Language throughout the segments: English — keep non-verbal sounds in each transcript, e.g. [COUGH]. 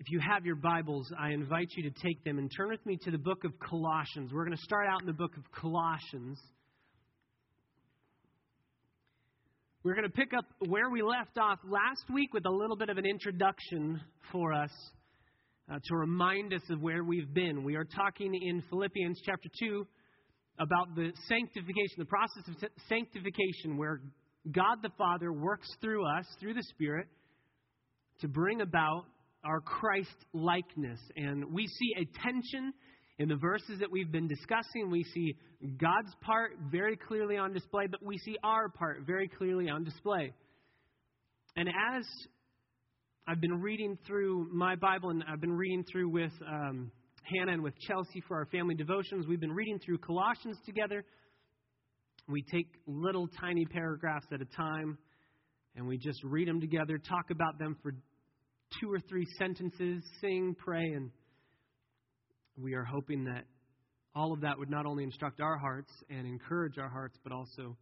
If you have your Bibles, I invite you to take them and turn with me to the book of Colossians. We're going to start out in the book of Colossians. We're going to pick up where we left off last week with a little bit of an introduction for us uh, to remind us of where we've been. We are talking in Philippians chapter 2 about the sanctification, the process of sanctification, where God the Father works through us, through the Spirit, to bring about our Christ likeness. And we see a tension in the verses that we've been discussing. We see God's part very clearly on display, but we see our part very clearly on display. And as I've been reading through my Bible, and I've been reading through with um, Hannah and with Chelsea for our family devotions, we've been reading through Colossians together. We take little tiny paragraphs at a time and we just read them together, talk about them for two or three sentences, sing, pray, and we are hoping that all of that would not only instruct our hearts and encourage our hearts, but also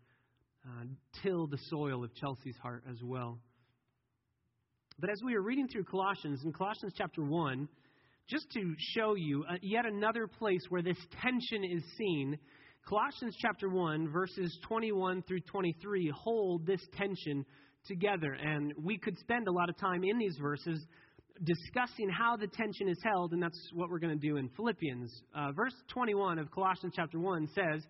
uh, till the soil of Chelsea's heart as well. But as we are reading through Colossians, in Colossians chapter 1, just to show you uh, yet another place where this tension is seen, Colossians chapter 1, verses 21 through 23 hold this tension together. And we could spend a lot of time in these verses discussing how the tension is held, and that's what we're going to do in Philippians. Uh, verse 21 of Colossians chapter 1 says,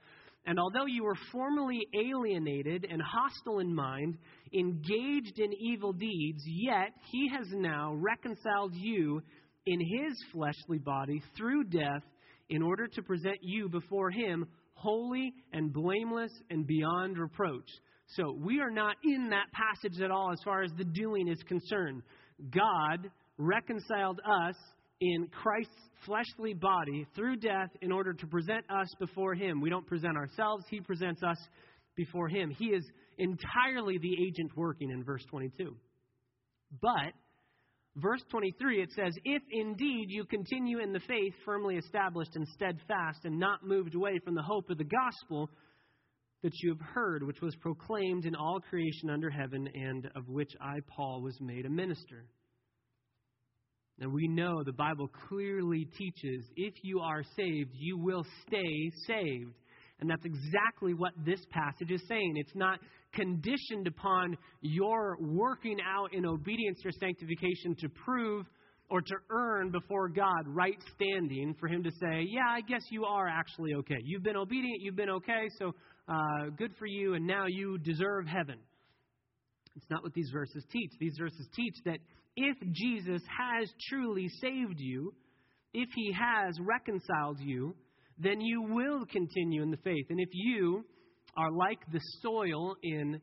And although you were formerly alienated and hostile in mind, engaged in evil deeds, yet he has now reconciled you in his fleshly body through death in order to present you before him holy and blameless and beyond reproach. So we are not in that passage at all as far as the doing is concerned. God reconciled us in Christ's fleshly body through death in order to present us before Him. We don't present ourselves, He presents us before Him. He is entirely the agent working in verse 22. But, verse 23, it says, If indeed you continue in the faith firmly established and steadfast and not moved away from the hope of the gospel, that you have heard, which was proclaimed in all creation under heaven, and of which I, Paul, was made a minister. And we know the Bible clearly teaches if you are saved, you will stay saved. And that's exactly what this passage is saying. It's not conditioned upon your working out in obedience or sanctification to prove or to earn before God right standing for Him to say, Yeah, I guess you are actually okay. You've been obedient, you've been okay, so uh, good for you, and now you deserve heaven. It's not what these verses teach. These verses teach that if Jesus has truly saved you, if he has reconciled you, then you will continue in the faith. And if you are like the soil in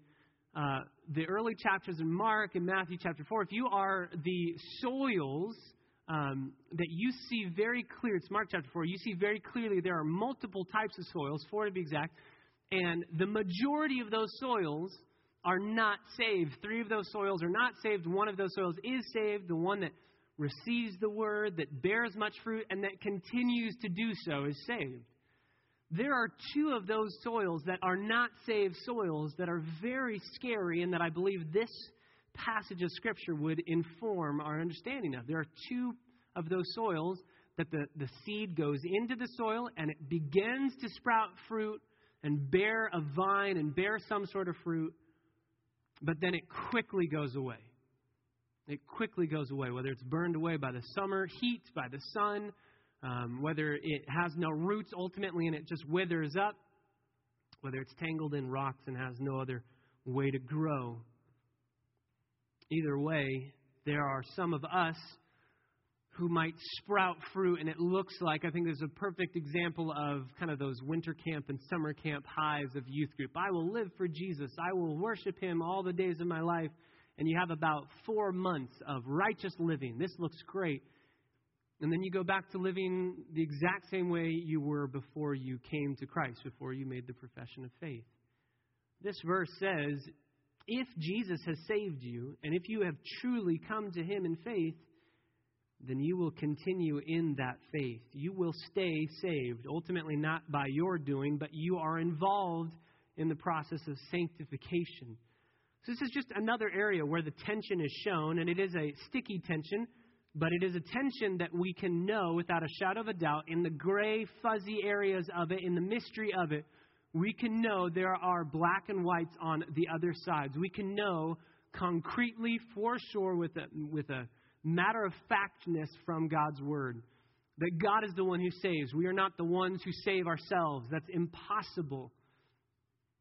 uh, the early chapters in Mark and Matthew chapter 4, if you are the soils um, that you see very clear, it's Mark chapter 4, you see very clearly there are multiple types of soils, four to be exact, and the majority of those soils are not saved. Three of those soils are not saved. One of those soils is saved. The one that receives the word, that bears much fruit, and that continues to do so is saved. There are two of those soils that are not saved soils that are very scary and that I believe this passage of Scripture would inform our understanding of. There are two of those soils that the, the seed goes into the soil and it begins to sprout fruit and bear a vine and bear some sort of fruit, but then it quickly goes away. It quickly goes away, whether it's burned away by the summer heat, by the sun, um, whether it has no roots ultimately and it just withers up, whether it's tangled in rocks and has no other way to grow. Either way, there are some of us who might sprout fruit, and it looks like, I think there's a perfect example of kind of those winter camp and summer camp highs of youth group. I will live for Jesus, I will worship him all the days of my life. And you have about four months of righteous living. This looks great. And then you go back to living the exact same way you were before you came to Christ, before you made the profession of faith. This verse says, if Jesus has saved you, and if you have truly come to him in faith, then you will continue in that faith. You will stay saved, ultimately not by your doing, but you are involved in the process of sanctification. So, this is just another area where the tension is shown, and it is a sticky tension. But it is a tension that we can know without a shadow of a doubt in the gray, fuzzy areas of it, in the mystery of it. We can know there are black and whites on the other sides. We can know concretely, for sure, with a, with a matter of factness from God's Word, that God is the one who saves. We are not the ones who save ourselves. That's impossible.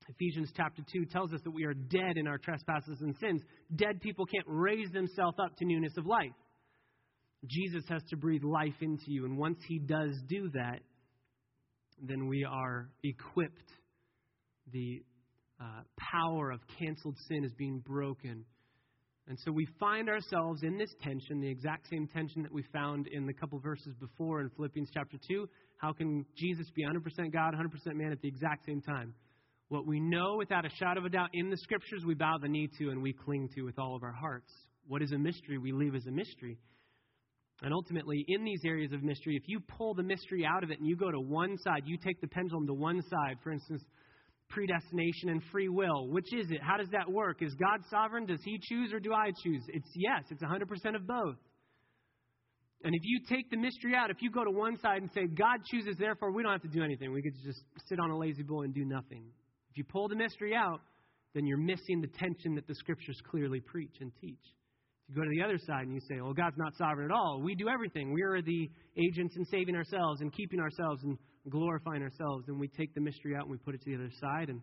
Ephesians chapter 2 tells us that we are dead in our trespasses and sins. Dead people can't raise themselves up to newness of life. Jesus has to breathe life into you. And once he does do that, then we are equipped. The uh, power of canceled sin is being broken. And so we find ourselves in this tension, the exact same tension that we found in the couple verses before in Philippians chapter 2. How can Jesus be 100% God, 100% man at the exact same time? What we know without a shadow of a doubt in the scriptures, we bow the knee to and we cling to with all of our hearts. What is a mystery, we leave as a mystery. And ultimately, in these areas of mystery, if you pull the mystery out of it and you go to one side, you take the pendulum to one side, for instance, predestination and free will, which is it? How does that work? Is God sovereign? Does He choose or do I choose? It's yes, it's 100% of both. And if you take the mystery out, if you go to one side and say, God chooses, therefore we don't have to do anything, we could just sit on a La-Z-Boy and do nothing. If you pull the mystery out, then you're missing the tension that the scriptures clearly preach and teach. If you go to the other side and you say, well, God's not sovereign at all. We do everything. We are the agents in saving ourselves and keeping ourselves and glorifying ourselves. And we take the mystery out and we put it to the other side. And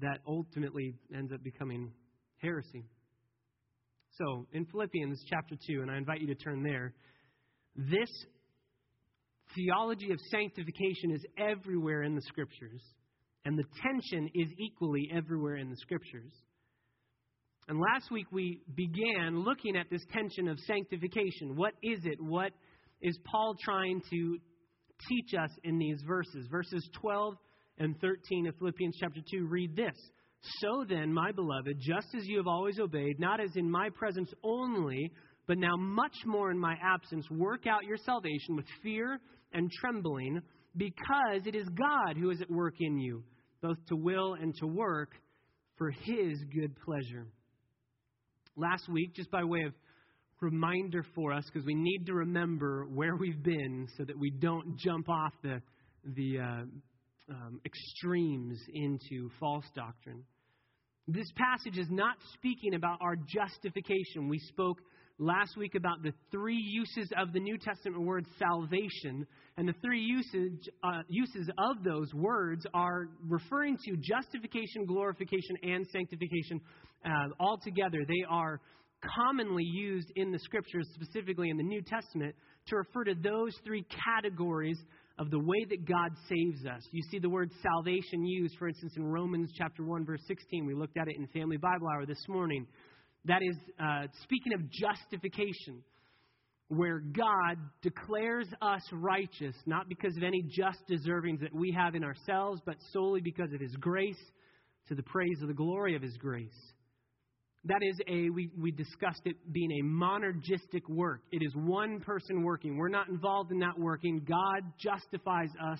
that ultimately ends up becoming heresy. So, in Philippians chapter 2, and I invite you to turn there, this theology of sanctification is everywhere in the scriptures, and the tension is equally everywhere in the scriptures. And last week we began looking at this tension of sanctification. What is it? What is Paul trying to teach us in these verses? Verses 12 and 13 of Philippians chapter 2 read this So then, my beloved, just as you have always obeyed, not as in my presence only, but now much more in my absence, work out your salvation with fear and trembling, because it is God who is at work in you, both to will and to work for his good pleasure last week, just by way of reminder for us, because we need to remember where we've been so that we don't jump off the, the uh, um, extremes into false doctrine. This passage is not speaking about our justification. We spoke last week about the three uses of the New Testament word salvation, and the three usage, uh, uses of those words are referring to justification, glorification, and sanctification uh, all together. They are commonly used in the scriptures, specifically in the New Testament, to refer to those three categories of the way that God saves us. You see the word salvation used, for instance, in Romans chapter 1, verse 16. We looked at it in Family Bible Hour this morning. That is uh, speaking of justification, where God declares us righteous, not because of any just deservings that we have in ourselves, but solely because of His grace, to the praise of the glory of His grace. That is a, we, we discussed it being a monergistic work. It is one person working. We're not involved in that working. God justifies us,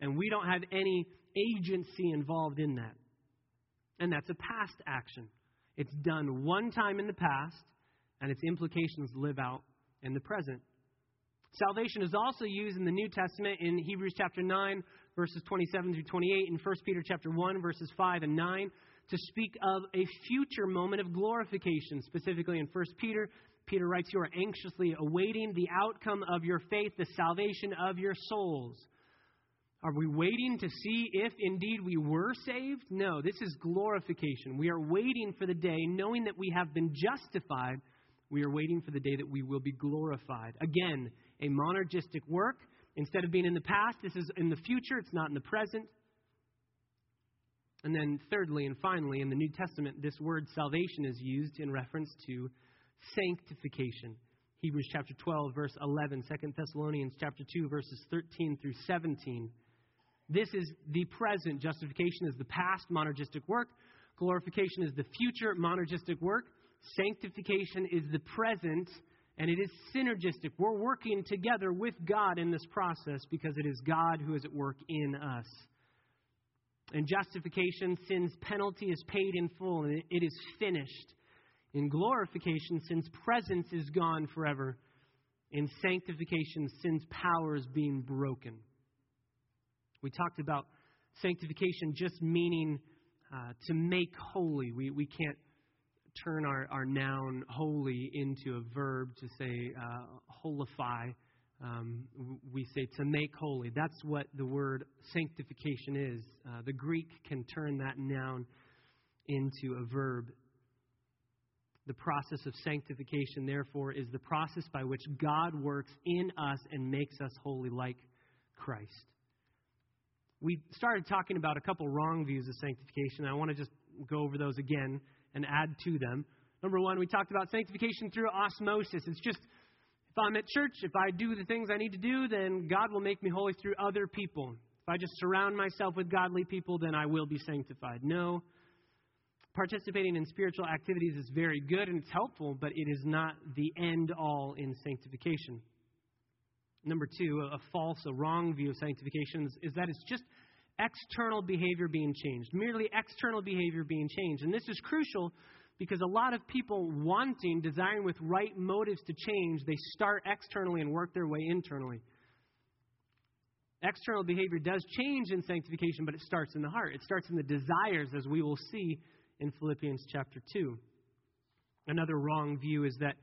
and we don't have any agency involved in that. And that's a past action. It's done one time in the past, and its implications live out in the present. Salvation is also used in the New Testament in Hebrews chapter 9, verses 27 through 28, in 1 Peter chapter 1, verses 5 and 9, to speak of a future moment of glorification. Specifically in 1 Peter, Peter writes, You are anxiously awaiting the outcome of your faith, the salvation of your souls. Are we waiting to see if indeed we were saved? No, this is glorification. We are waiting for the day, knowing that we have been justified. We are waiting for the day that we will be glorified. Again, a monergistic work. Instead of being in the past, this is in the future, it's not in the present. And then, thirdly and finally, in the New Testament, this word salvation is used in reference to sanctification. Hebrews chapter 12, verse 11, 2 Thessalonians chapter 2, verses 13 through 17. This is the present. Justification is the past monergistic work. Glorification is the future monergistic work. Sanctification is the present, and it is synergistic. We're working together with God in this process because it is God who is at work in us. In justification, sin's penalty is paid in full and it is finished. In glorification, sin's presence is gone forever In sanctification, sin's power is being broken. We talked about sanctification just meaning uh, to make holy. We, we can't turn our, our noun holy into a verb to say uh, holify. Um, we say to make holy. That's what the word sanctification is. Uh, the Greek can turn that noun into a verb. The process of sanctification, therefore, is the process by which God works in us and makes us holy like Christ. We started talking about a couple wrong views of sanctification. I want to just go over those again and add to them. Number one, we talked about sanctification through osmosis. It's just I'm at church, if I do the things I need to do, then God will make me holy through other people. If I just surround myself with godly people, then I will be sanctified. No. Participating in spiritual activities is very good and it's helpful, but it is not the end all in sanctification. Number two, a false, a wrong view of sanctification is, is that it's just external behavior being changed, merely external behavior being changed. And this is crucial because a lot of people wanting, desiring with right motives to change, they start externally and work their way internally. External behavior does change in sanctification, but it starts in the heart. It starts in the desires, as we will see in Philippians chapter 2. Another wrong view is that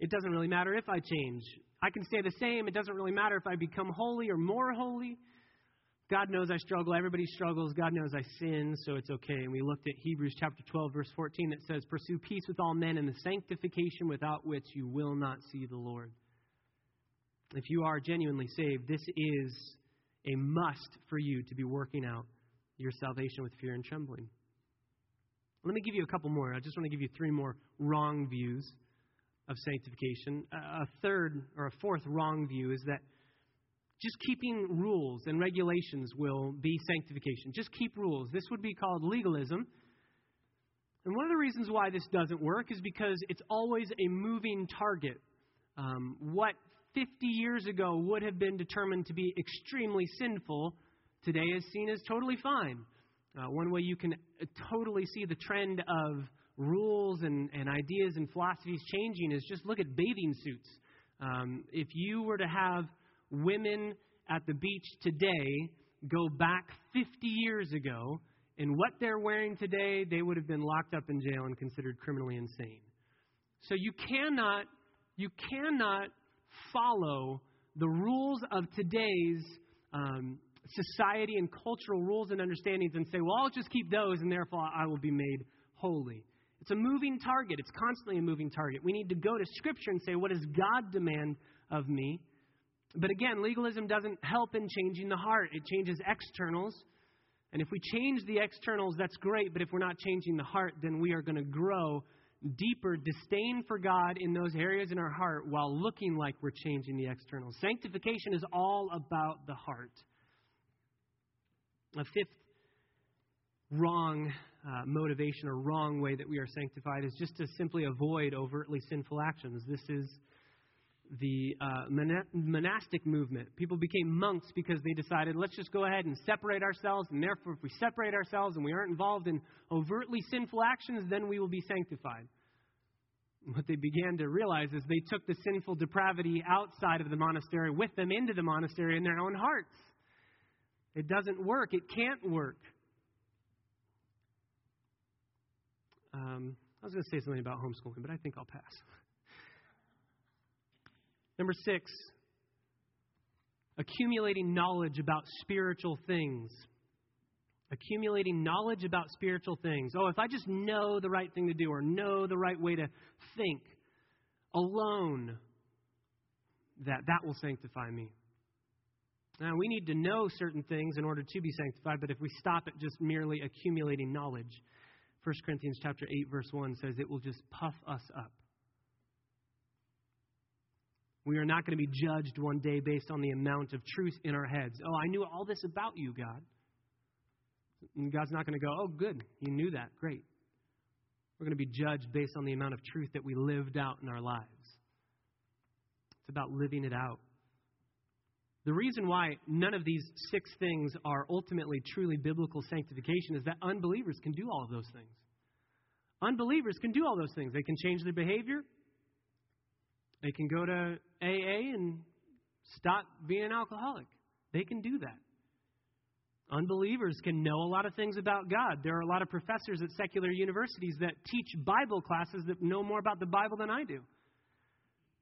it doesn't really matter if I change. I can stay the same. It doesn't really matter if I become holy or more holy. God knows I struggle. Everybody struggles. God knows I sin, so it's okay. And we looked at Hebrews chapter 12, verse 14 that says, Pursue peace with all men and the sanctification without which you will not see the Lord. If you are genuinely saved, this is a must for you to be working out your salvation with fear and trembling. Let me give you a couple more. I just want to give you three more wrong views of sanctification. A third or a fourth wrong view is that just keeping rules and regulations will be sanctification. Just keep rules. This would be called legalism. And one of the reasons why this doesn't work is because it's always a moving target. Um, what 50 years ago would have been determined to be extremely sinful today is seen as totally fine. Uh, one way you can uh, totally see the trend of rules and, and ideas and philosophies changing is just look at bathing suits. Um, if you were to have women at the beach today go back 50 years ago, and what they're wearing today, they would have been locked up in jail and considered criminally insane. So you cannot, you cannot follow the rules of today's um, society and cultural rules and understandings and say, well, I'll just keep those and therefore I will be made holy. It's a moving target. It's constantly a moving target. We need to go to Scripture and say, what does God demand of me? But again, legalism doesn't help in changing the heart, it changes externals. And if we change the externals, that's great, but if we're not changing the heart, then we are going to grow deeper disdain for God in those areas in our heart while looking like we're changing the externals. Sanctification is all about the heart. A fifth wrong uh, motivation or wrong way that we are sanctified is just to simply avoid overtly sinful actions. This is the uh, monastic movement. People became monks because they decided, let's just go ahead and separate ourselves, and therefore, if we separate ourselves and we aren't involved in overtly sinful actions, then we will be sanctified. What they began to realize is they took the sinful depravity outside of the monastery with them into the monastery in their own hearts. It doesn't work, it can't work. Um, I was going to say something about homeschooling, but I think I'll pass. Number six, accumulating knowledge about spiritual things. Accumulating knowledge about spiritual things. Oh, if I just know the right thing to do or know the right way to think alone, that that will sanctify me. Now, we need to know certain things in order to be sanctified, but if we stop at just merely accumulating knowledge, 1 Corinthians chapter 8 verse 1 says it will just puff us up. We are not going to be judged one day based on the amount of truth in our heads. Oh, I knew all this about you, God. And God's not going to go, oh, good, you knew that. Great. We're going to be judged based on the amount of truth that we lived out in our lives. It's about living it out. The reason why none of these six things are ultimately truly biblical sanctification is that unbelievers can do all of those things. Unbelievers can do all those things. They can change their behavior, They can go to AA and stop being an alcoholic. They can do that. Unbelievers can know a lot of things about God. There are a lot of professors at secular universities that teach Bible classes that know more about the Bible than I do.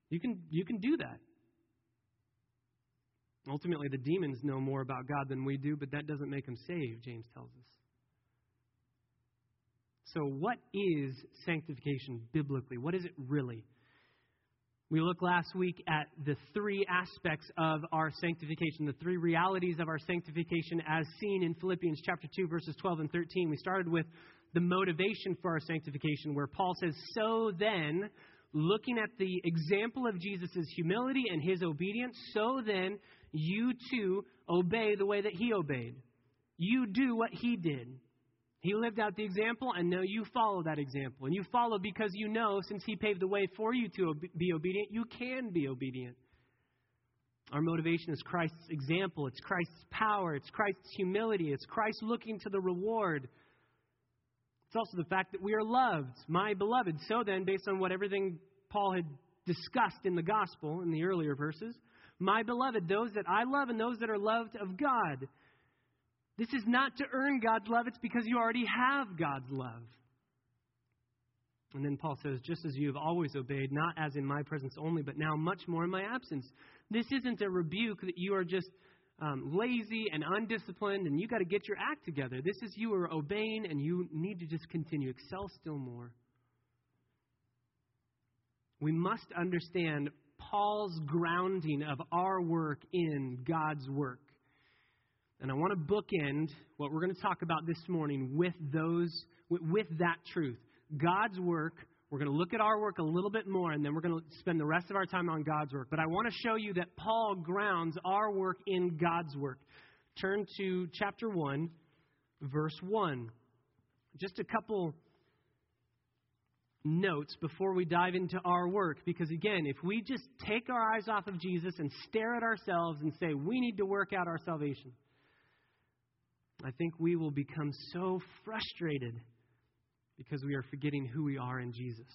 You can, you can do that. Ultimately, the demons know more about God than we do, but that doesn't make them saved, James tells us. So, what is sanctification biblically? What is it really? We looked last week at the three aspects of our sanctification, the three realities of our sanctification as seen in Philippians chapter 2 verses 12 and 13. We started with the motivation for our sanctification where Paul says, "So then, looking at the example of Jesus' humility and his obedience, so then you too obey the way that he obeyed. You do what he did. He lived out the example, and now you follow that example. And you follow because you know, since He paved the way for you to be obedient, you can be obedient. Our motivation is Christ's example, it's Christ's power, it's Christ's humility, it's Christ looking to the reward. It's also the fact that we are loved, my beloved. So then, based on what everything Paul had discussed in the gospel in the earlier verses, my beloved, those that I love and those that are loved of God. This is not to earn God's love, it's because you already have God's love. And then Paul says, just as you have always obeyed, not as in my presence only, but now much more in my absence. This isn't a rebuke that you are just um, lazy and undisciplined and you got to get your act together. This is you are obeying and you need to just continue. Excel still more. We must understand Paul's grounding of our work in God's work. And I want to bookend what we're going to talk about this morning with those with that truth. God's work, we're going to look at our work a little bit more and then we're going to spend the rest of our time on God's work. But I want to show you that Paul grounds our work in God's work. Turn to chapter 1, verse 1. Just a couple notes before we dive into our work because again, if we just take our eyes off of Jesus and stare at ourselves and say we need to work out our salvation, I think we will become so frustrated because we are forgetting who we are in Jesus.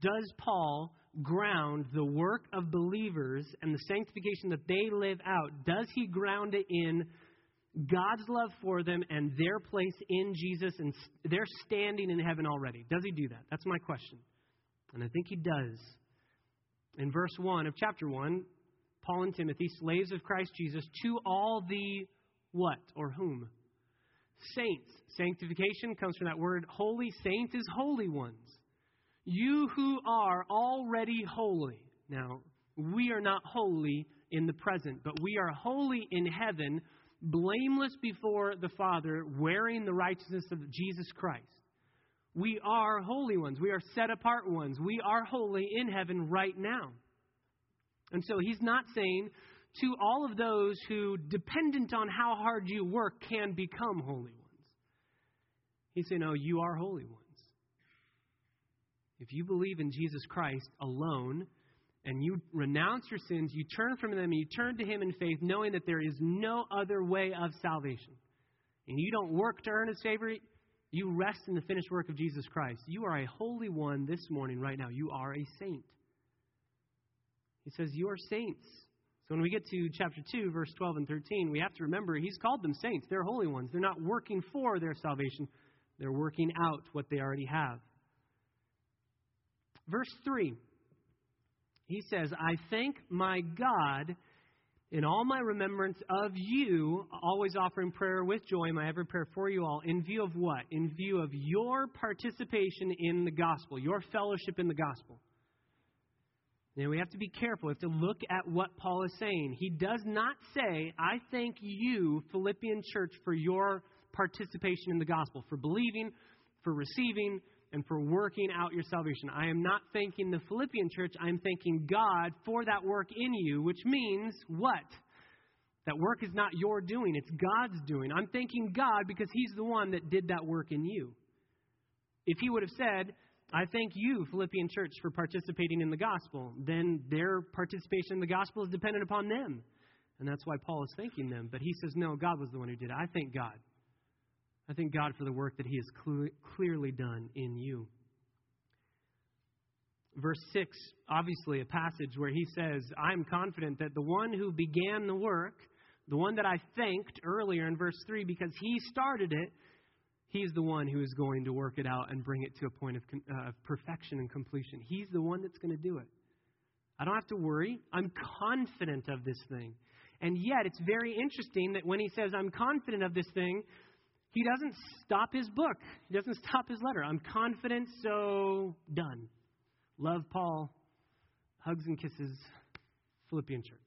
Does Paul ground the work of believers and the sanctification that they live out, does he ground it in God's love for them and their place in Jesus and their standing in heaven already? Does he do that? That's my question. And I think he does. In verse 1 of chapter 1, Paul and Timothy, slaves of Christ Jesus, to all the what or whom? Saints. Sanctification comes from that word holy. Saint is holy ones. You who are already holy. Now, we are not holy in the present, but we are holy in heaven, blameless before the Father, wearing the righteousness of Jesus Christ. We are holy ones. We are set apart ones. We are holy in heaven right now. And so he's not saying to all of those who, dependent on how hard you work, can become holy ones. He said, No, oh, you are holy ones. If you believe in Jesus Christ alone, and you renounce your sins, you turn from them, and you turn to Him in faith, knowing that there is no other way of salvation, and you don't work to earn His favor, you rest in the finished work of Jesus Christ. You are a holy one this morning, right now. You are a saint. He says, You are saints. When we get to chapter 2, verse 12 and 13, we have to remember he's called them saints. They're holy ones. They're not working for their salvation, they're working out what they already have. Verse 3, he says, I thank my God in all my remembrance of you, always offering prayer with joy, my every prayer for you all, in view of what? In view of your participation in the gospel, your fellowship in the gospel. Now we have to be careful. We have to look at what Paul is saying. He does not say, I thank you, Philippian church, for your participation in the gospel, for believing, for receiving, and for working out your salvation. I am not thanking the Philippian church. I am thanking God for that work in you, which means what? That work is not your doing, it's God's doing. I'm thanking God because He's the one that did that work in you. If He would have said, I thank you, Philippian church, for participating in the gospel. Then their participation in the gospel is dependent upon them. And that's why Paul is thanking them. But he says, no, God was the one who did it. I thank God. I thank God for the work that he has cl- clearly done in you. verse 6, obviously a passage where he says, I'm confident that the one who began the work, the one that I thanked earlier in verse 3 because he started it, he's the one who is going to work it out and bring it to a point of uh, perfection and completion. He's the one that's going to do it. I don't have to worry. I'm confident of this thing. And yet, it's very interesting that when he says, I'm confident of this thing, he doesn't stop his book. He doesn't stop his letter. I'm confident, so done. Love Paul. Hugs and kisses. Philippian church.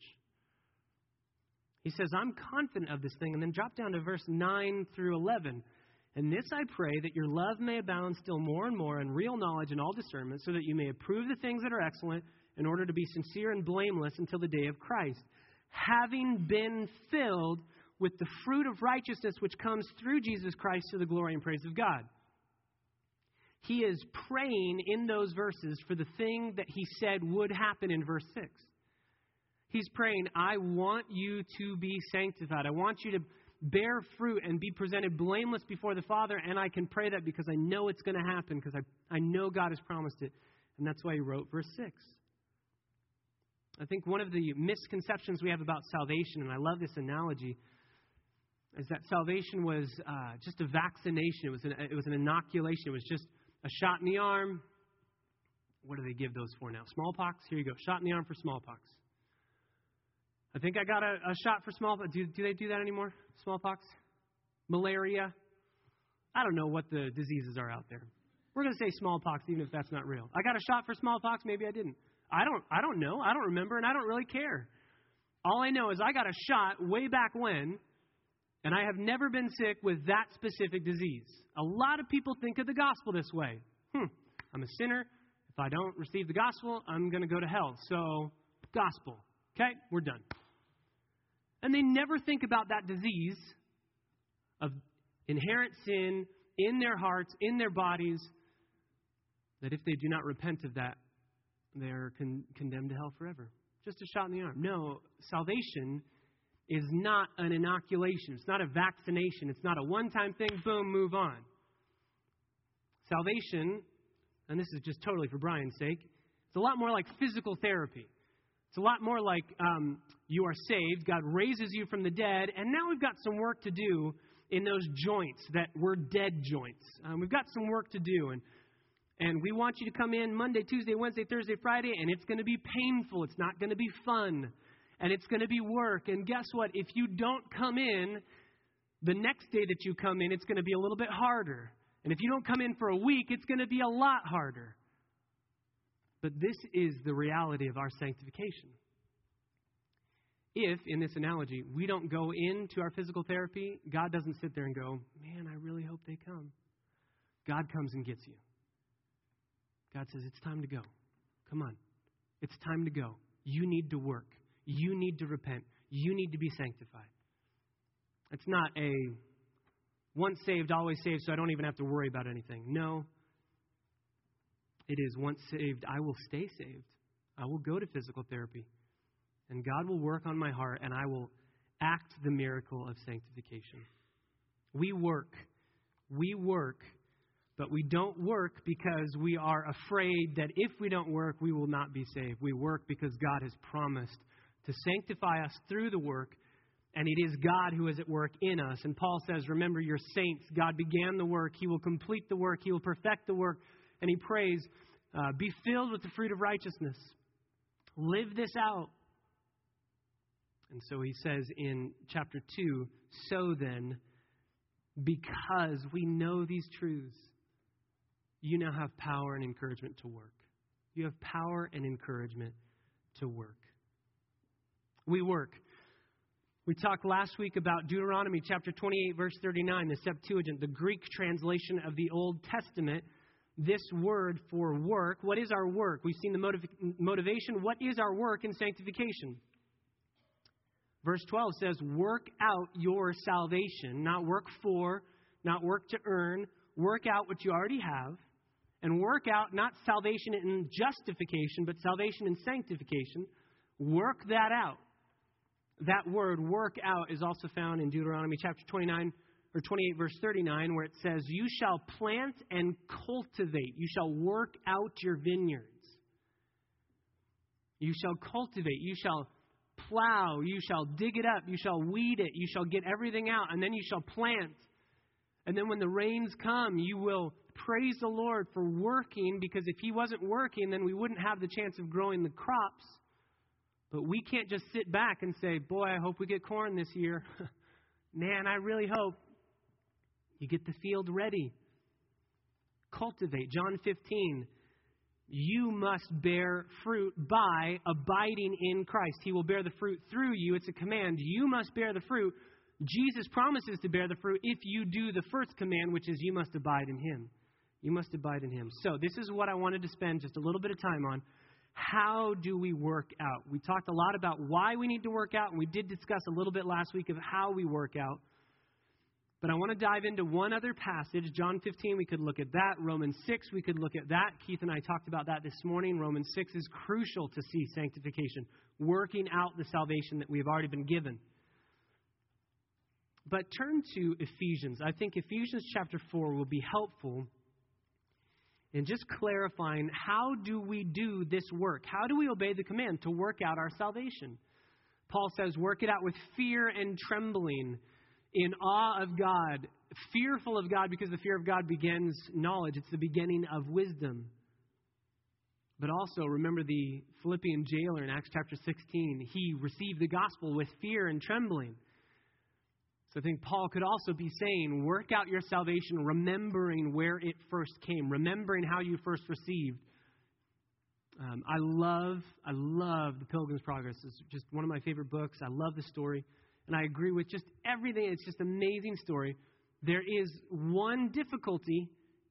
He says, I'm confident of this thing. And then drop down to verse 9 through 11. And this I pray that your love may abound still more and more in real knowledge and all discernment, so that you may approve the things that are excellent in order to be sincere and blameless until the day of Christ, having been filled with the fruit of righteousness which comes through Jesus Christ to the glory and praise of God. He is praying in those verses for the thing that he said would happen in verse 6. He's praying, I want you to be sanctified. I want you to bear fruit and be presented blameless before the Father. And I can pray that because I know it's going to happen, because I, I know God has promised it. And that's why he wrote verse 6. I think one of the misconceptions we have about salvation, and I love this analogy, is that salvation was uh, just a vaccination. It was, an, it was an inoculation. It was just a shot in the arm. What do they give those for now? Smallpox? Here you go. Shot in the arm for smallpox. I think I got a, a shot for smallpox. Do, do they do that anymore? Smallpox? Malaria? I don't know what the diseases are out there. We're going to say smallpox, even if that's not real. I got a shot for smallpox. Maybe I didn't. I don't. I don't know. I don't remember, and I don't really care. All I know is I got a shot way back when, and I have never been sick with that specific disease. A lot of people think of the gospel this way. Hmm, I'm a sinner. If I don't receive the gospel, I'm going to go to hell. So, gospel. Okay, we're done. And they never think about that disease of inherent sin in their hearts, in their bodies, that if they do not repent of that, they're con- condemned to hell forever. Just a shot in the arm. No, salvation is not an inoculation. It's not a vaccination. It's not a one time thing, boom, move on. Salvation, and this is just totally for Brian's sake, it's a lot more like physical therapy. It's a lot more like um, you are saved, God raises you from the dead, and now we've got some work to do in those joints that were dead joints. Um, we've got some work to do. And and we want you to come in Monday, Tuesday, Wednesday, Thursday, Friday, and it's going to be painful. It's not going to be fun. And it's going to be work. And guess what? If you don't come in, the next day that you come in, it's going to be a little bit harder. And if you don't come in for a week, it's going to be a lot harder. But this is the reality of our sanctification. If, in this analogy, we don't go into our physical therapy, God doesn't sit there and go, Man, I really hope they come. God comes and gets you. God says, It's time to go. Come on. It's time to go. You need to work. You need to repent. You need to be sanctified. It's not a once saved, always saved, so I don't even have to worry about anything. No. It is once saved, I will stay saved. I will go to physical therapy. And God will work on my heart, and I will act the miracle of sanctification. We work. We work but we don't work because we are afraid that if we don't work, we will not be saved. We work because God has promised to sanctify us through the work, and it is God who is at work in us. And Paul says, Remember, you're saints. God began the work, He will complete the work, He will perfect the work. And He prays, uh, Be filled with the fruit of righteousness. Live this out. And so he says in chapter 2 So then, because we know these truths, you now have power and encouragement to work. You have power and encouragement to work. We work. We talked last week about Deuteronomy chapter 28, verse 39, the Septuagint, the Greek translation of the Old Testament. This word for work, what is our work? We've seen the motiv- motivation. What is our work in sanctification? Verse 12 says, Work out your salvation, not work for, not work to earn, work out what you already have and work out not salvation in justification, but salvation in sanctification. Work that out. That word, work out, is also found in Deuteronomy chapter 29 or 28, verse 39, where it says, You shall plant and cultivate, you shall work out your vineyards. You shall cultivate, you shall plow, you shall dig it up, you shall weed it, you shall get everything out, and then you shall plant. And then when the rains come, you will praise the Lord for working, because if He wasn't working, then we wouldn't have the chance of growing the crops. But we can't just sit back and say, Boy, I hope we get corn this year. [LAUGHS] Man, I really hope. You get the field ready. Cultivate. John 15 you must bear fruit by abiding in Christ. He will bear the fruit through you. It's a command. You must bear the fruit. Jesus promises to bear the fruit if you do the first command, which is you must abide in Him. You must abide in Him. So, this is what I wanted to spend just a little bit of time on. How do we work out? We talked a lot about why we need to work out, and we did discuss a little bit last week of how we work out. But I want to dive into one other passage. John 15, we could look at that. Romans 6, we could look at that. Keith and I talked about that this morning. Romans 6 is crucial to see sanctification, working out the salvation that we've already been given. But turn to Ephesians. I think Ephesians chapter 4 will be helpful in just clarifying how do we do this work? How do we obey the command to work out our salvation? Paul says, work it out with fear and trembling in awe of God, fearful of God because the fear of God begins knowledge. It's the beginning of wisdom. But also, remember the Philippian jailer in Acts chapter 16. He received the gospel with fear and trembling. So I think Paul could also be saying, work out your salvation remembering where it first came, remembering how you first received. Um, I love, I love The Pilgrim's Progress. It's just one of my favorite books. I love the story and I agree with just everything. It's just amazing story. There is one difficulty,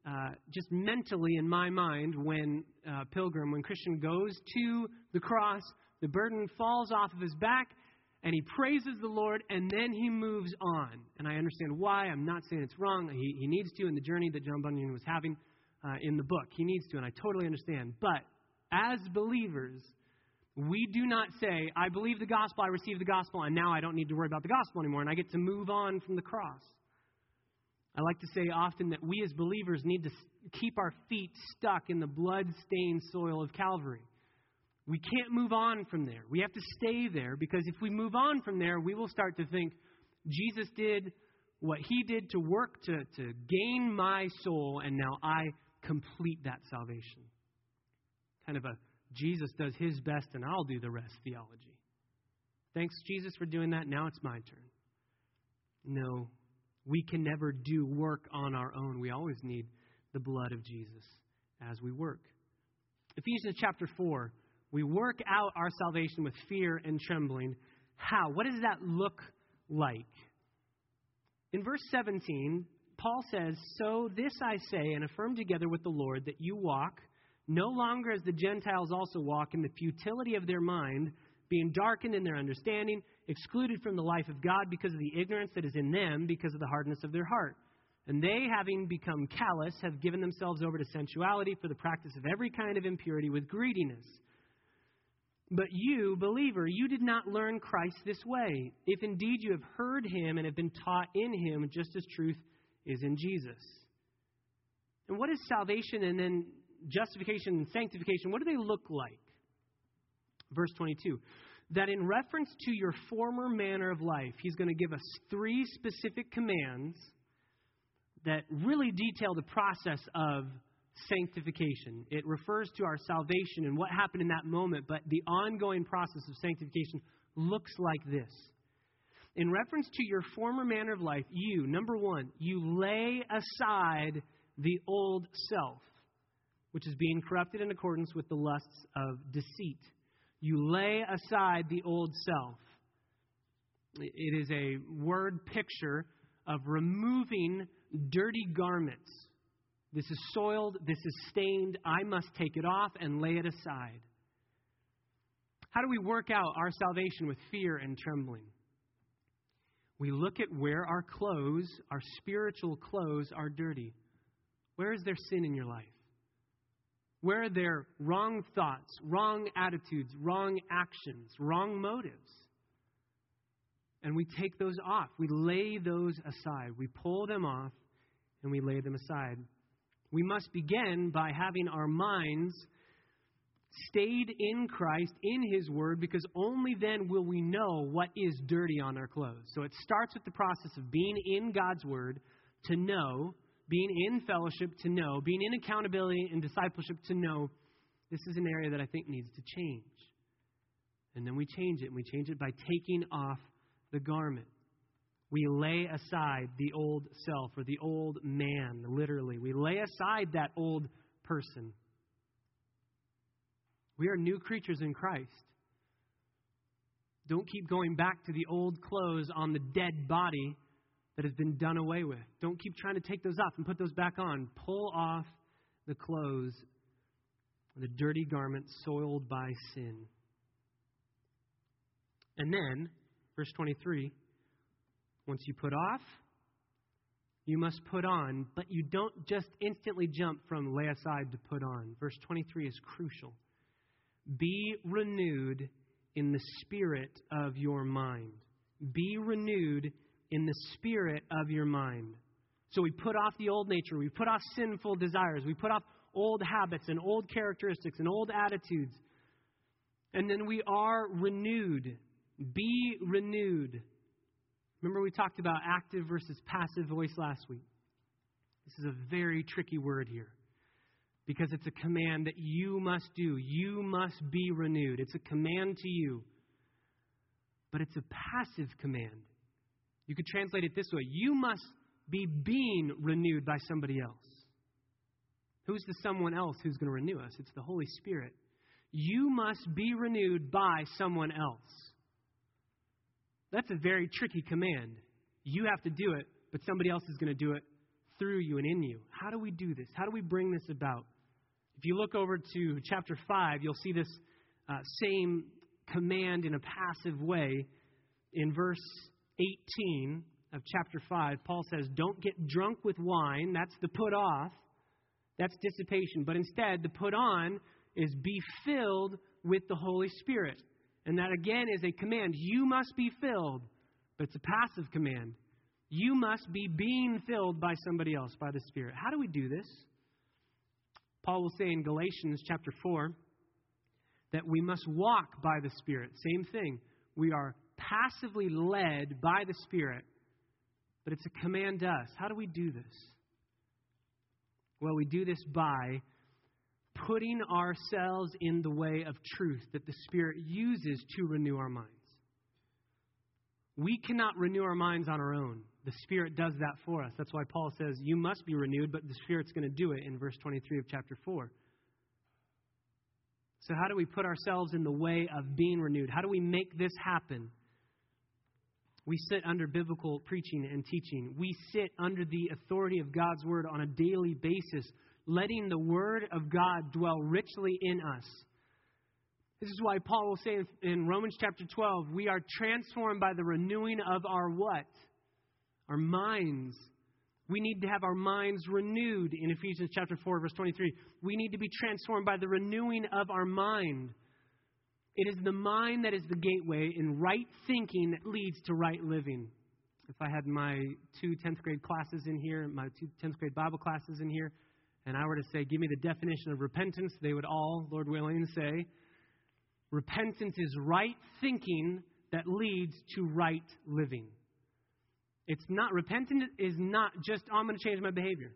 uh, just mentally in my mind, when uh, Pilgrim, when Christian goes to the cross, the burden falls off of his back, and he praises the Lord, and then he moves on. And I understand why. I'm not saying it's wrong. He, he needs to in the journey that John Bunyan was having uh, in the book. He needs to, and I totally understand. But as believers, we do not say, I believe the gospel, I receive the gospel, and now I don't need to worry about the gospel anymore, and I get to move on from the cross. I like to say often that we as believers need to keep our feet stuck in the blood stained soil of Calvary. We can't move on from there. We have to stay there because if we move on from there, we will start to think Jesus did what he did to work to, to gain my soul, and now I complete that salvation. Kind of a Jesus does his best and I'll do the rest theology. Thanks, Jesus, for doing that. Now it's my turn. No, we can never do work on our own. We always need the blood of Jesus as we work. Ephesians chapter 4, we work out our salvation with fear and trembling. How? What does that look like? In verse 17, Paul says, So this I say and affirm together with the Lord that you walk no longer as the Gentiles also walk in the futility of their mind, being darkened in their understanding, excluded from the life of God because of the ignorance that is in them, because of the hardness of their heart. And they, having become callous, have given themselves over to sensuality for the practice of every kind of impurity with greediness. But you, believer, you did not learn Christ this way, if indeed you have heard him and have been taught in him, just as truth is in Jesus. And what is salvation? And then justification and sanctification, what do they look like? Verse 22 that in reference to your former manner of life, he's going to give us three specific commands that really detail the process of sanctification. It refers to our salvation and what happened in that moment, but the ongoing process of sanctification looks like this. In reference to your former manner of life, you, number one, you lay aside the old self which is being corrupted in accordance with the lusts of deceit. You lay aside the old self. It is a word picture of removing dirty garments. This is soiled, this is stained. I must take it off and lay it aside. How do we work out our salvation with fear and trembling? We look at where our clothes, our spiritual clothes, are dirty. Where is there sin in your life? Where are wrong thoughts, wrong attitudes, wrong actions, wrong motives. And we take those off. We lay those aside. We pull them off and we lay them aside. We must begin by having our minds stayed in Christ, in His Word, because only then will we know what is dirty on our clothes. So it starts with the process of being in God's Word to know, being in fellowship to know, being in accountability and discipleship to know this is an area that I think needs to change. And then we change it, and we change it by taking off the garment. We lay aside the old self or the old man, literally. We lay aside that old person. We are new creatures in Christ. Don't keep going back to the old clothes on the dead body that has been done away with. Don't keep trying to take those off and put those back on. Pull off the clothes, the dirty garments soiled by sin. And then, verse 23 once you put off, you must put on, but you don't just instantly jump from lay aside to put on. Verse 23 is crucial. Be renewed in the spirit of your mind. Be renewed in the spirit of your mind. So we put off the old nature, we put off sinful desires, we put off old habits and old characteristics and old attitudes. And then we are renewed. Be renewed. Remember, we talked about active versus passive voice last week. This is a very tricky word here because it's a command that you must do. You must be renewed. It's a command to you, but it's a passive command. You could translate it this way You must be being renewed by somebody else. Who's the someone else who's going to renew us? It's the Holy Spirit. You must be renewed by someone else. That's a very tricky command. You have to do it, but somebody else is going to do it through you and in you. How do we do this? How do we bring this about? If you look over to chapter 5, you'll see this uh, same command in a passive way. In verse 18 of chapter 5, Paul says, Don't get drunk with wine. That's the put off. That's dissipation. But instead, the put on is be filled with the Holy Spirit. And that again is a command. You must be filled, but it's a passive command. You must be being filled by somebody else, by the Spirit. How do we do this? Paul will say in Galatians chapter 4 that we must walk by the Spirit. Same thing. We are passively led by the Spirit, but it's a command to us. How do we do this? Well, we do this by putting ourselves in the way of truth that the Spirit uses to renew our minds. We cannot renew our minds on our own. The Spirit does that for us. That's why Paul says, You must be renewed, but the Spirit's going to do it in verse 23 of chapter 4. So, how do we put ourselves in the way of being renewed? How do we make this happen? We sit under biblical preaching and teaching. We sit under the authority of God's Word on a daily basis letting the Word of God dwell richly in us. This is why Paul will say in Romans chapter 12, we are transformed by the renewing of our what? Our minds. We need to have our minds renewed in Ephesians chapter 4, verse 23. We need to be transformed by the renewing of our mind. It is the mind that is the gateway, and right thinking that leads to right living. If I had my two 10th grade classes in here, my two 10th grade Bible classes in here, and I were to say, give me the definition of repentance, they would all, Lord willing, say, repentance is right thinking that leads to right living. It's not, repentance is not just, oh, I'm going to change my behavior.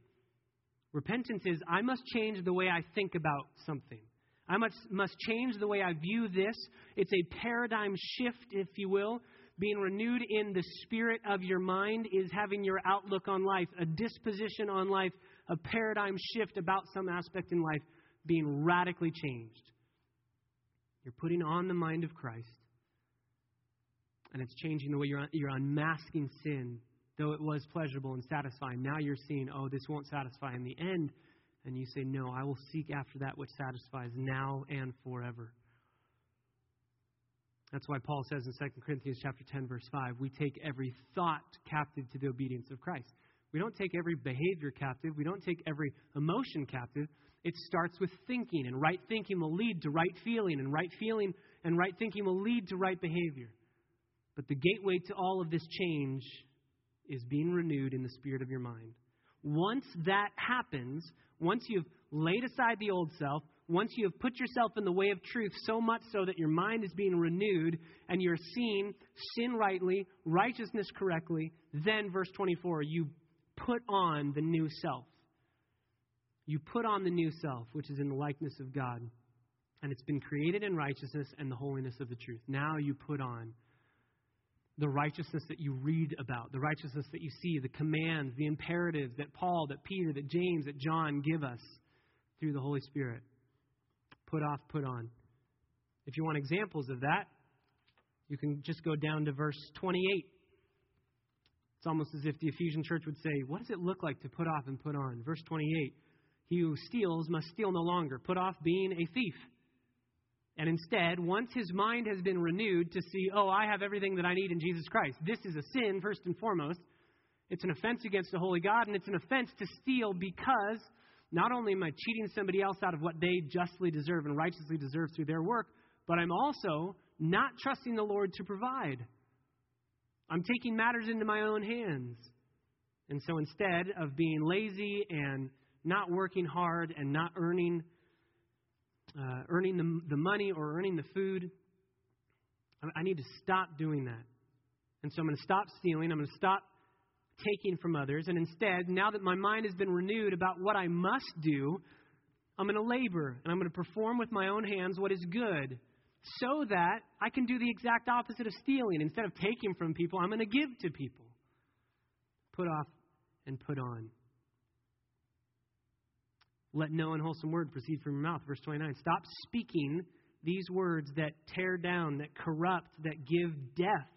Repentance is, I must change the way I think about something. I must, must change the way I view this. It's a paradigm shift, if you will. Being renewed in the spirit of your mind is having your outlook on life, a disposition on life a paradigm shift about some aspect in life being radically changed. You're putting on the mind of Christ, and it's changing the way you're, you're unmasking sin. Though it was pleasurable and satisfying, now you're seeing, oh, this won't satisfy in the end. And you say, no, I will seek after that which satisfies now and forever. That's why Paul says in 2 Corinthians chapter 10 verse 5, we take every thought captive to the obedience of Christ. We don't take every behavior captive. We don't take every emotion captive. It starts with thinking, and right thinking will lead to right feeling, and right feeling and right thinking will lead to right behavior. But the gateway to all of this change is being renewed in the spirit of your mind. Once that happens, once you've laid aside the old self, once you have put yourself in the way of truth so much so that your mind is being renewed and you're seeing sin rightly, righteousness correctly, then, verse 24, you put on the new self. You put on the new self, which is in the likeness of God. And it's been created in righteousness and the holiness of the truth. Now you put on the righteousness that you read about, the righteousness that you see, the commands, the imperatives that Paul, that Peter, that James, that John give us through the Holy Spirit. Put off, put on. If you want examples of that, you can just go down to verse 28. It's almost as if the Ephesian church would say, What does it look like to put off and put on? Verse 28 He who steals must steal no longer. Put off being a thief. And instead, once his mind has been renewed to see, oh, I have everything that I need in Jesus Christ, this is a sin, first and foremost. It's an offense against the holy God, and it's an offense to steal because not only am I cheating somebody else out of what they justly deserve and righteously deserve through their work, but I'm also not trusting the Lord to provide. I'm taking matters into my own hands. And so instead of being lazy and not working hard and not earning uh, earning the, the money or earning the food. I, I need to stop doing that. And so I'm going to stop stealing. I'm going to stop taking from others. And instead, now that my mind has been renewed about what I must do, I'm going to labor and I'm going to perform with my own hands what is good so that I can do the exact opposite of stealing. Instead of taking from people, I'm going to give to people. Put off and put on. Let no unwholesome word proceed from your mouth. Verse 29. Stop speaking these words that tear down, that corrupt, that give death.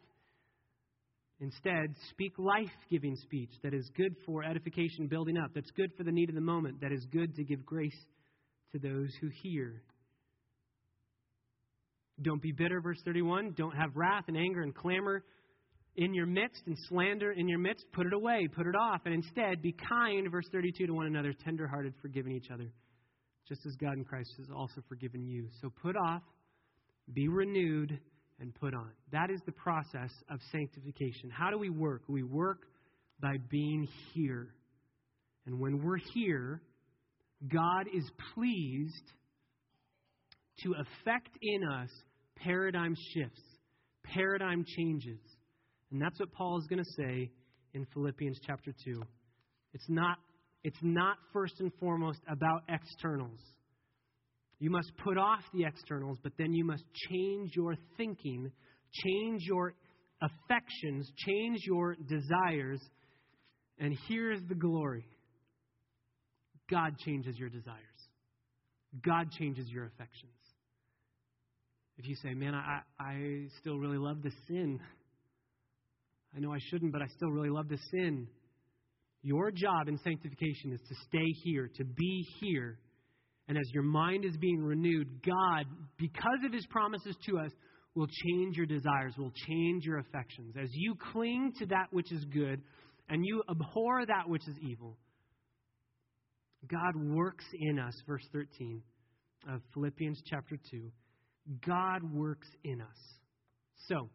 Instead, speak life giving speech that is good for edification, building up, that's good for the need of the moment, that is good to give grace to those who hear. Don't be bitter, verse 31. Don't have wrath and anger and clamor in your midst and slander in your midst, put it away, put it off, and instead be kind, verse 32, to one another, tenderhearted, forgiving each other, just as God in Christ has also forgiven you. So put off, be renewed, and put on. That is the process of sanctification. How do we work? We work by being here. And when we're here, God is pleased to effect in us paradigm shifts, paradigm changes. And that's what Paul is going to say in Philippians chapter 2. It's not, it's not first and foremost about externals. You must put off the externals, but then you must change your thinking, change your affections, change your desires. And here's the glory God changes your desires, God changes your affections. If you say, man, I, I still really love the sin I know I shouldn't, but I still really love to sin. Your job in sanctification is to stay here, to be here. And as your mind is being renewed, God, because of his promises to us, will change your desires, will change your affections. As you cling to that which is good and you abhor that which is evil, God works in us, verse 13 of Philippians chapter 2. God works in us. So,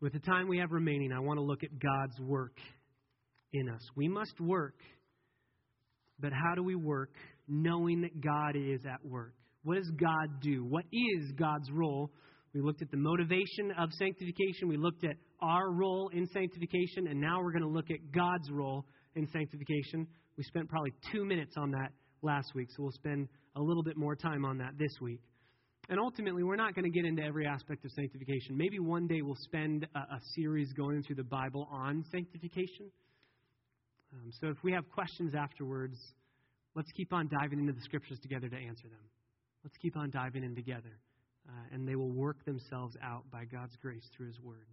with the time we have remaining, I want to look at God's work in us. We must work, but how do we work knowing that God is at work? What does God do? What is God's role? We looked at the motivation of sanctification, we looked at our role in sanctification, and now we're going to look at God's role in sanctification. We spent probably two minutes on that last week, so we'll spend a little bit more time on that this week. And ultimately, we're not going to get into every aspect of sanctification. Maybe one day we'll spend a, a series going through the Bible on sanctification. Um, so if we have questions afterwards, let's keep on diving into the scriptures together to answer them. Let's keep on diving in together, uh, and they will work themselves out by God's grace through His Word.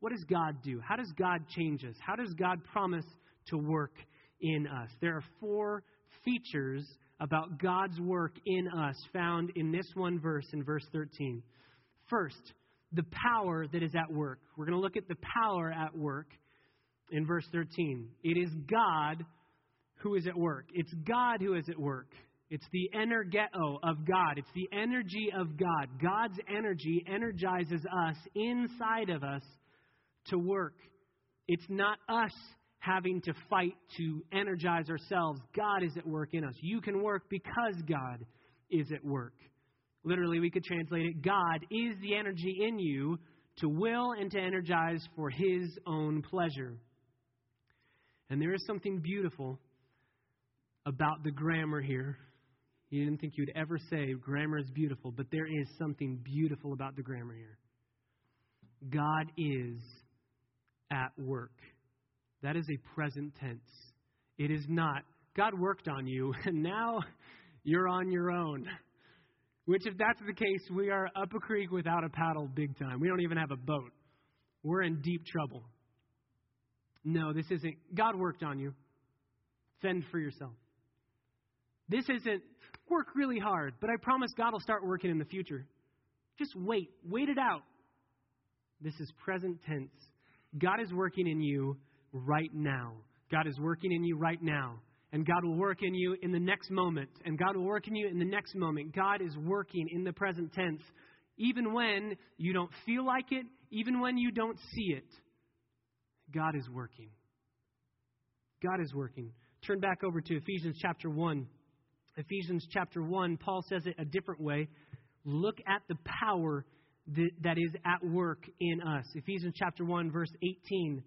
What does God do? How does God change us? How does God promise to work in us? There are four features about God's work in us found in this one verse, in verse 13. First, the power that is at work. We're going to look at the power at work in verse 13. It is God who is at work. It's God who is at work. It's the energeo of God. It's the energy of God. God's energy energizes us inside of us to work. It's not us having to fight to energize ourselves. God is at work in us. You can work because God is at work. Literally, we could translate it God is the energy in you to will and to energize for His own pleasure. And there is something beautiful about the grammar here. You didn't think you'd ever say grammar is beautiful, but there is something beautiful about the grammar here. God is at work. That is a present tense. It is not, God worked on you, [LAUGHS] and now you're on your own. Which, if that's the case, we are up a creek without a paddle big time. We don't even have a boat. We're in deep trouble. No, this isn't. God worked on you. Fend for yourself. This isn't work really hard, but I promise God will start working in the future. Just wait. Wait it out. This is present tense. God is working in you right now. God is working in you right now. And God will work in you in the next moment. And God will work in you in the next moment. God is working in the present tense, even when you don't feel like it, even when you don't see it. God is working. God is working. Turn back over to Ephesians chapter 1. Ephesians chapter 1, Paul says it a different way. Look at the power that, is at work in us. Ephesians chapter 1, verse 18.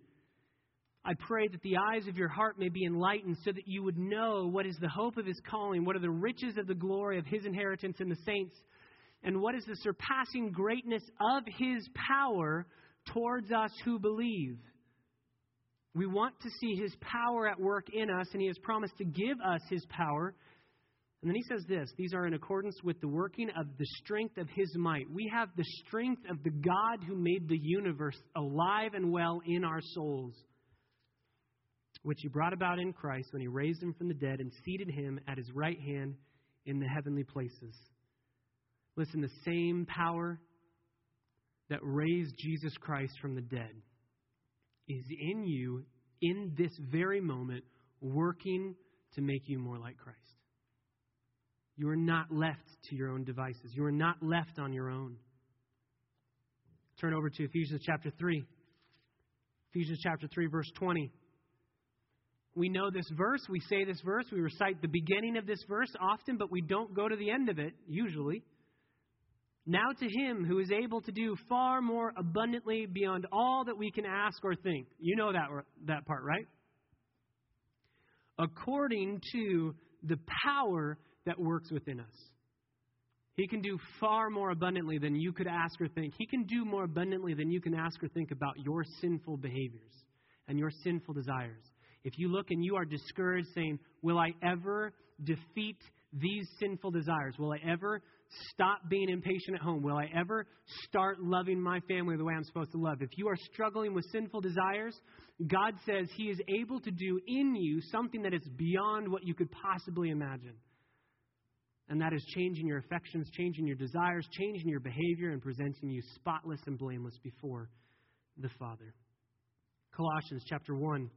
I pray that the eyes of your heart may be enlightened so that you would know what is the hope of his calling, what are the riches of the glory of his inheritance in the saints, and what is the surpassing greatness of his power towards us who believe. We want to see his power at work in us, and he has promised to give us his power. And then he says this these are in accordance with the working of the strength of his might. We have the strength of the God who made the universe alive and well in our souls which he brought about in Christ when he raised him from the dead and seated him at his right hand in the heavenly places. Listen, the same power that raised Jesus Christ from the dead is in you in this very moment, working to make you more like Christ. You are not left to your own devices. You are not left on your own. Turn over to Ephesians chapter 3. Ephesians chapter 3, verse 20. We know this verse, we say this verse, we recite the beginning of this verse often, but we don't go to the end of it, usually. Now to him who is able to do far more abundantly beyond all that we can ask or think. You know that, that part, right? According to the power that works within us. He can do far more abundantly than you could ask or think. He can do more abundantly than you can ask or think about your sinful behaviors and your sinful desires. If you look and you are discouraged, saying, Will I ever defeat these sinful desires? Will I ever stop being impatient at home? Will I ever start loving my family the way I'm supposed to love? If you are struggling with sinful desires, God says He is able to do in you something that is beyond what you could possibly imagine. And that is changing your affections, changing your desires, changing your behavior, and presenting you spotless and blameless before the Father. Colossians chapter 1.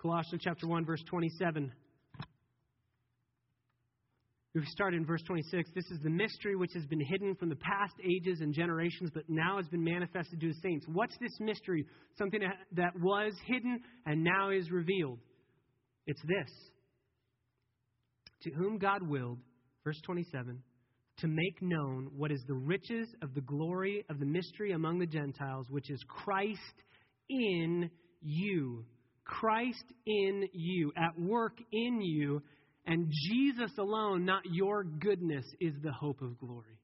Colossians chapter 1, verse 27. We start in verse 26. This is the mystery which has been hidden from the past ages and generations, but now has been manifested to the saints. What's this mystery? Something that was hidden and now is revealed. It's this. To whom God willed, verse 27, to make known what is the riches of the glory of the mystery among the Gentiles, which is Christ in you Christ in you, at work in you, and Jesus alone, not your goodness, is the hope of glory.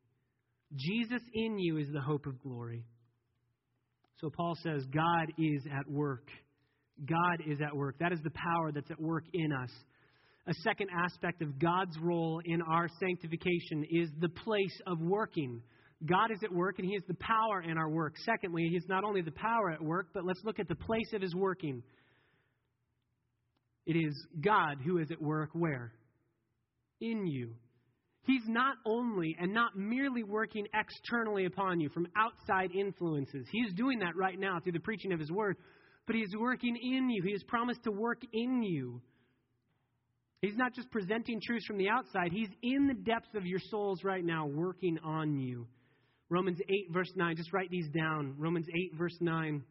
Jesus in you is the hope of glory. So Paul says, God is at work. God is at work. That is the power that's at work in us. A second aspect of God's role in our sanctification is the place of working. God is at work and He is the power in our work. Secondly, He's not only the power at work, but let's look at the place of His working. It is God who is at work where? In you. He's not only and not merely working externally upon you from outside influences. He's doing that right now through the preaching of His Word, but He's working in you. He has promised to work in you. He's not just presenting truths from the outside, He's in the depths of your souls right now, working on you. Romans 8, verse 9, just write these down. Romans 8, verse 9.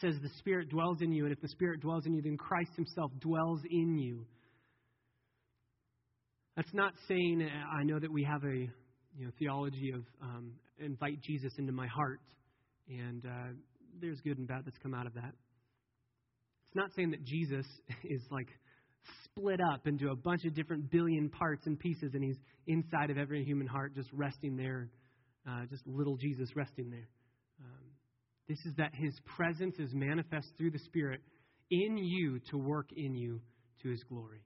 Says the Spirit dwells in you, and if the Spirit dwells in you, then Christ Himself dwells in you. That's not saying I know that we have a you know theology of um, invite Jesus into my heart, and uh, there's good and bad that's come out of that. It's not saying that Jesus [LAUGHS] is like split up into a bunch of different billion parts and pieces, and he's inside of every human heart, just resting there, uh, just little Jesus resting there. Um, this is that his presence is manifest through the Spirit in you to work in you to his glory.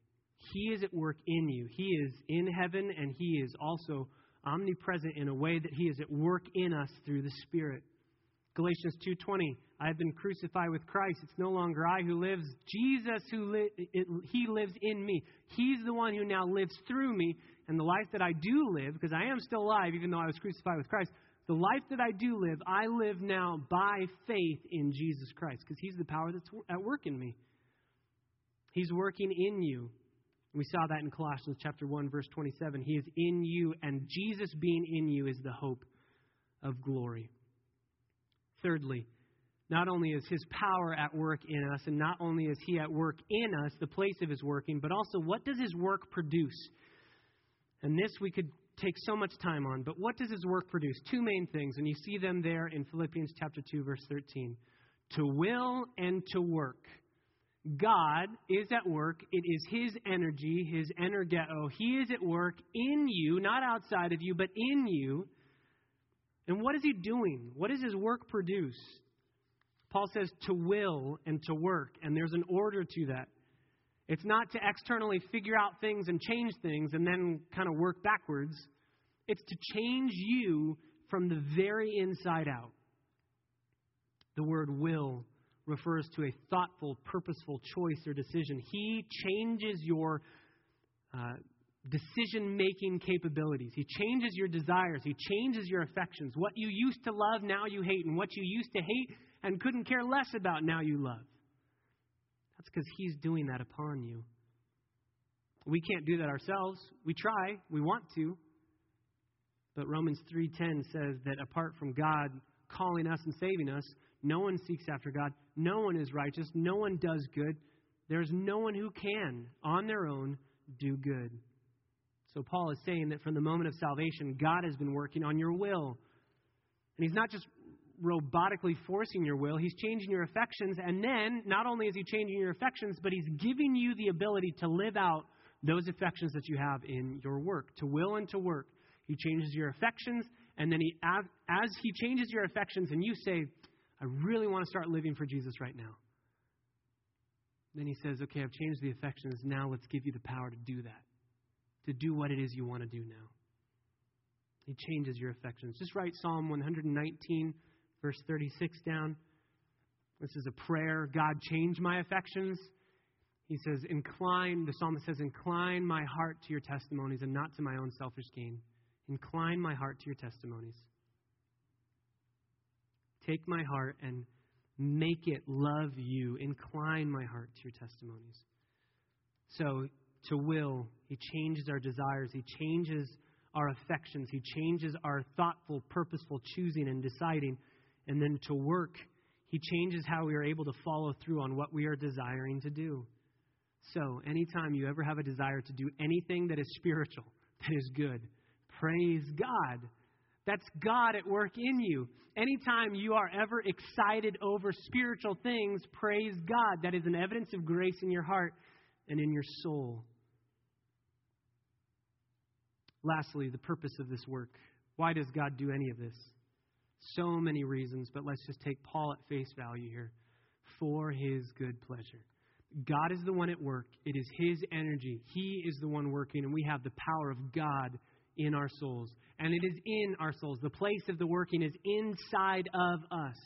He is at work in you. He is in heaven, and He is also omnipresent in a way that He is at work in us through the Spirit. Galatians 2:20 I have been crucified with Christ it's no longer I who lives Jesus who li- it, he lives in me he's the one who now lives through me and the life that I do live because I am still alive even though I was crucified with Christ the life that I do live I live now by faith in Jesus Christ because he's the power that's at work in me he's working in you we saw that in Colossians chapter 1 verse 27. He is in you and Jesus being in you is the hope of glory. Thirdly, not only is his power at work in us and not only is he at work in us, the place of his working, but also what does his work produce? And this we could take so much time on, but what does his work produce? Two main things, and you see them there in Philippians chapter 2 verse 13. To will and to work. God is at work. It is His energy, His energeo. He is at work in you, not outside of you, but in you. And what is He doing? What does His work produce? Paul says to will and to work, and there's an order to that. It's not to externally figure out things and change things and then kind of work backwards. It's to change you from the very inside out. The word will refers to a thoughtful, purposeful choice or decision. He changes your uh, decision making capabilities. He changes your desires. He changes your affections. What you used to love, now you hate. And what you used to hate and couldn't care less about, now you love. That's because He's doing that upon you. We can't do that ourselves. We try, we want to. But Romans 3:10 says that apart from God calling us and saving us, no one seeks after God. No one is righteous. No one does good. There's no one who can, on their own, do good. So Paul is saying that from the moment of salvation, God has been working on your will. And he's not just robotically forcing your will, he's changing your affections. And then, not only is he changing your affections, but he's giving you the ability to live out those affections that you have in your work, to will and to work. He changes your affections, and then he, as he changes your affections, and you say, I really want to start living for Jesus right now. Then he says, Okay, I've changed the affections. Now let's give you the power to do that, to do what it is you want to do now. He changes your affections. Just write Psalm 119, verse 36 down. This is a prayer. God, change my affections. He says, Incline, the psalmist says, Incline my heart to your testimonies and not to my own selfish gain. Incline my heart to your testimonies. Take my heart and make it love you. Incline my heart to your testimonies. So, to will, He changes our desires, He changes our affections, He changes our thoughtful, purposeful choosing and deciding. And then to work, He changes how we are able to follow through on what we are desiring to do. So, anytime you ever have a desire to do anything that is spiritual, that is good, praise God that's God at work in you. Anytime you are ever excited over spiritual things, praise God. That is an evidence of grace in your heart and in your soul. Lastly, the purpose of this work. Why does God do any of this? So many reasons, but let's just take Paul at face value here. For his good pleasure. God is the one at work. It is his energy. He is the one working, and we have the power of God in our souls. And it is in our souls. The place of the working is inside of us.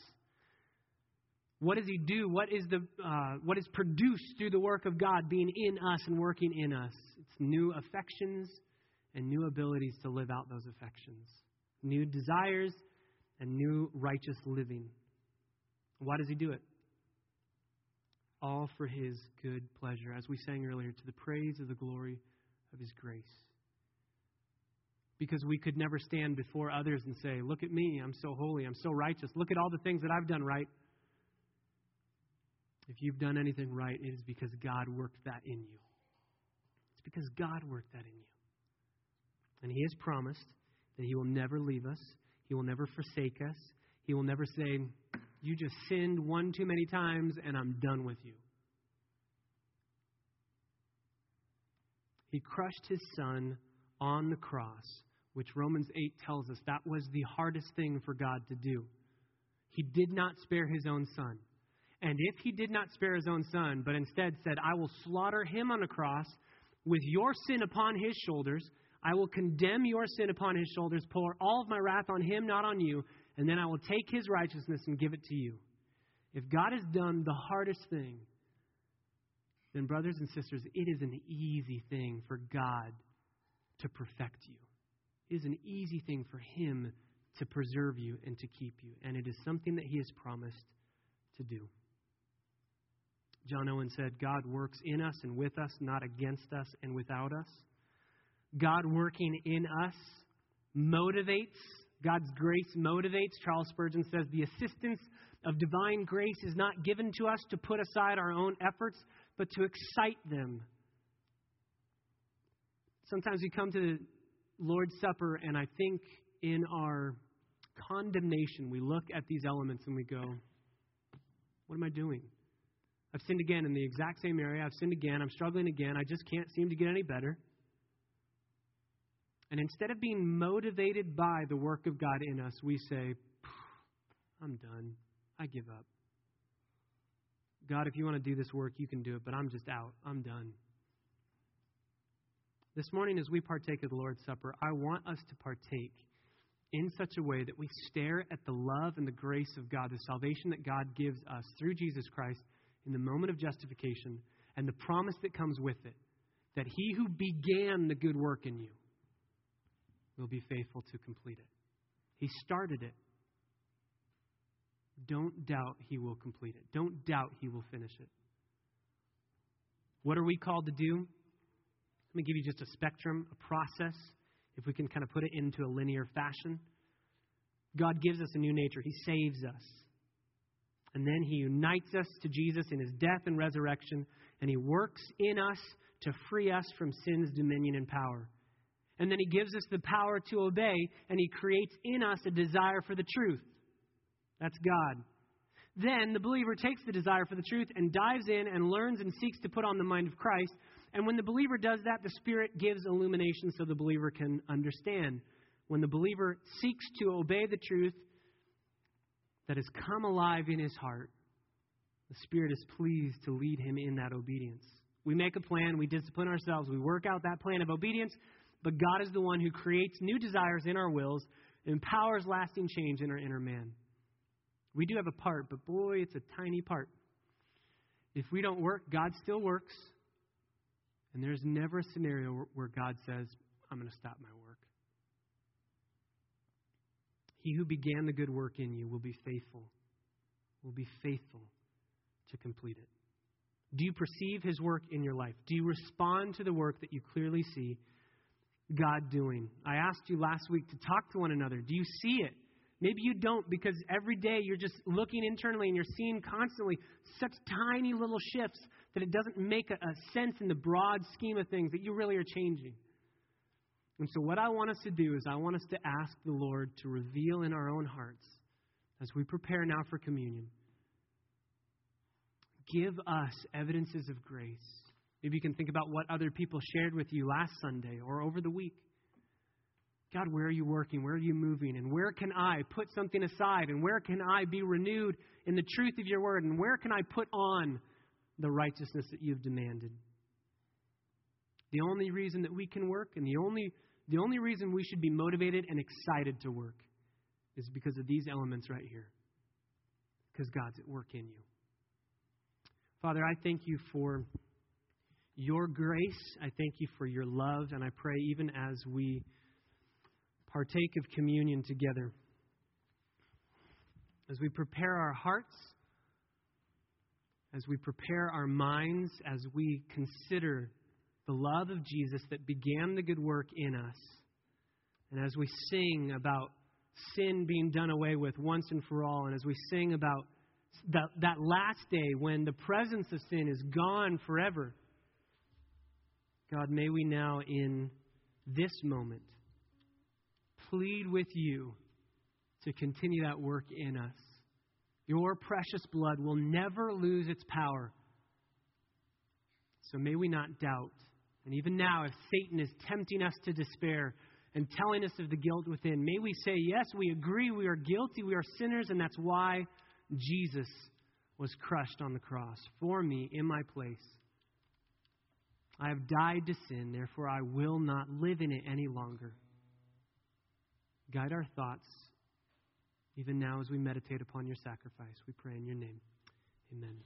What does He do? What is, the, uh, what is produced through the work of God being in us and working in us? It's new affections and new abilities to live out those affections, new desires and new righteous living. Why does He do it? All for His good pleasure, as we sang earlier, to the praise of the glory of His grace because we could never stand before others and say, Look at me, I'm so holy, I'm so righteous. Look at all the things that I've done right. If you've done anything right, it is because God worked that in you. It's because God worked that in you. And He has promised that He will never leave us, He will never forsake us, He will never say, You just sinned one too many times and I'm done with you. He crushed His Son on the cross, which Romans 8 tells us that was the hardest thing for God to do. He did not spare His own Son. And if He did not spare His own Son, but instead said, I will slaughter Him on the cross with your sin upon His shoulders, I will condemn your sin upon his shoulders, pour all of my wrath on him, not on you, and then I will take his righteousness and give it to you. If God has done the hardest thing, then, brothers and sisters, it is an easy thing for God to perfect you. It is an easy thing for him to preserve you and to keep you. And it is something that he has promised to do. John Owen said, God works in us and with us, not against us and without us. God working in us motivates, God's grace motivates. Charles Spurgeon says, The assistance of divine grace is not given to us to put aside our own efforts, but to excite them. Sometimes we come to the Lord's Supper, and I think in our condemnation, we look at these elements and we go, What am I doing? I've sinned again in the exact same area. I've sinned again. I'm struggling again. I just can't seem to get any better. And instead of being motivated by the work of God in us, we say, I'm done. I give up. God, if you want to do this work, you can do it, but I'm just out. I'm done. This morning, as we partake of the Lord's Supper, I want us to partake in such a way that we stare at the love and the grace of God, the salvation that God gives us through Jesus Christ in the moment of justification, and the promise that comes with it that he who began the good work in you will be faithful to complete it. He started it. Don't doubt he will complete it. Don't doubt he will finish it. What are we called to do? Let me give you just a spectrum, a process, if we can kind of put it into a linear fashion. God gives us a new nature, He saves us. And then He unites us to Jesus in His death and resurrection, and He works in us to free us from sin's dominion and power. And then he gives us the power to obey, and he creates in us a desire for the truth. That's God. Then the believer takes the desire for the truth and dives in and learns and seeks to put on the mind of Christ. And when the believer does that, the Spirit gives illumination so the believer can understand. When the believer seeks to obey the truth that has come alive in his heart, the Spirit is pleased to lead him in that obedience. We make a plan, we discipline ourselves, we work out that plan of obedience, but God is the one who creates new desires in our wills, empowers lasting change in our inner man. We do have a part, but boy, it's a tiny part. If we don't work, God still works. And there's never a scenario where God says, I'm going to stop my work. He who began the good work in you will be faithful, will be faithful to complete it. Do you perceive his work in your life? Do you respond to the work that you clearly see God doing? I asked you last week to talk to one another. Do you see it? Maybe you don't because every day you're just looking internally and you're seeing constantly such tiny little shifts that it doesn't make a, a sense in the broad scheme of things that you really are changing. And so, what I want us to do is, I want us to ask the Lord to reveal in our own hearts as we prepare now for communion. Give us evidences of grace Maybe you can think about what other people shared with you last Sunday or over the week. God, where are you working? Where are you moving? And where can I put something aside? And where can I be renewed in the truth of your word? And where can I put on the righteousness that you've demanded? The only reason that we can work and the only, the only reason we should be motivated and excited to work is because of these elements right here. Because God's at work in you. Father, I thank you for your grace. I thank you for your love, and I pray even as we partake of communion together, as we prepare our hearts, as we prepare our minds, as we consider the love of Jesus that began the good work in us, and as we sing about sin being done away with once and for all, and as we sing about that, that last day when the presence of sin is gone forever. God, may we now in this moment plead with you to continue that work in us. Your precious blood will never lose its power. So may we not doubt. And even now, if Satan is tempting us to despair and telling us of the guilt within, may we say, Yes, we agree, we are guilty, we are sinners, and that's why Jesus was crushed on the cross for me in my place. I have died to sin, therefore I will not live in it any longer. Guide our thoughts, even now as we meditate upon your sacrifice. We pray in your name. Amen.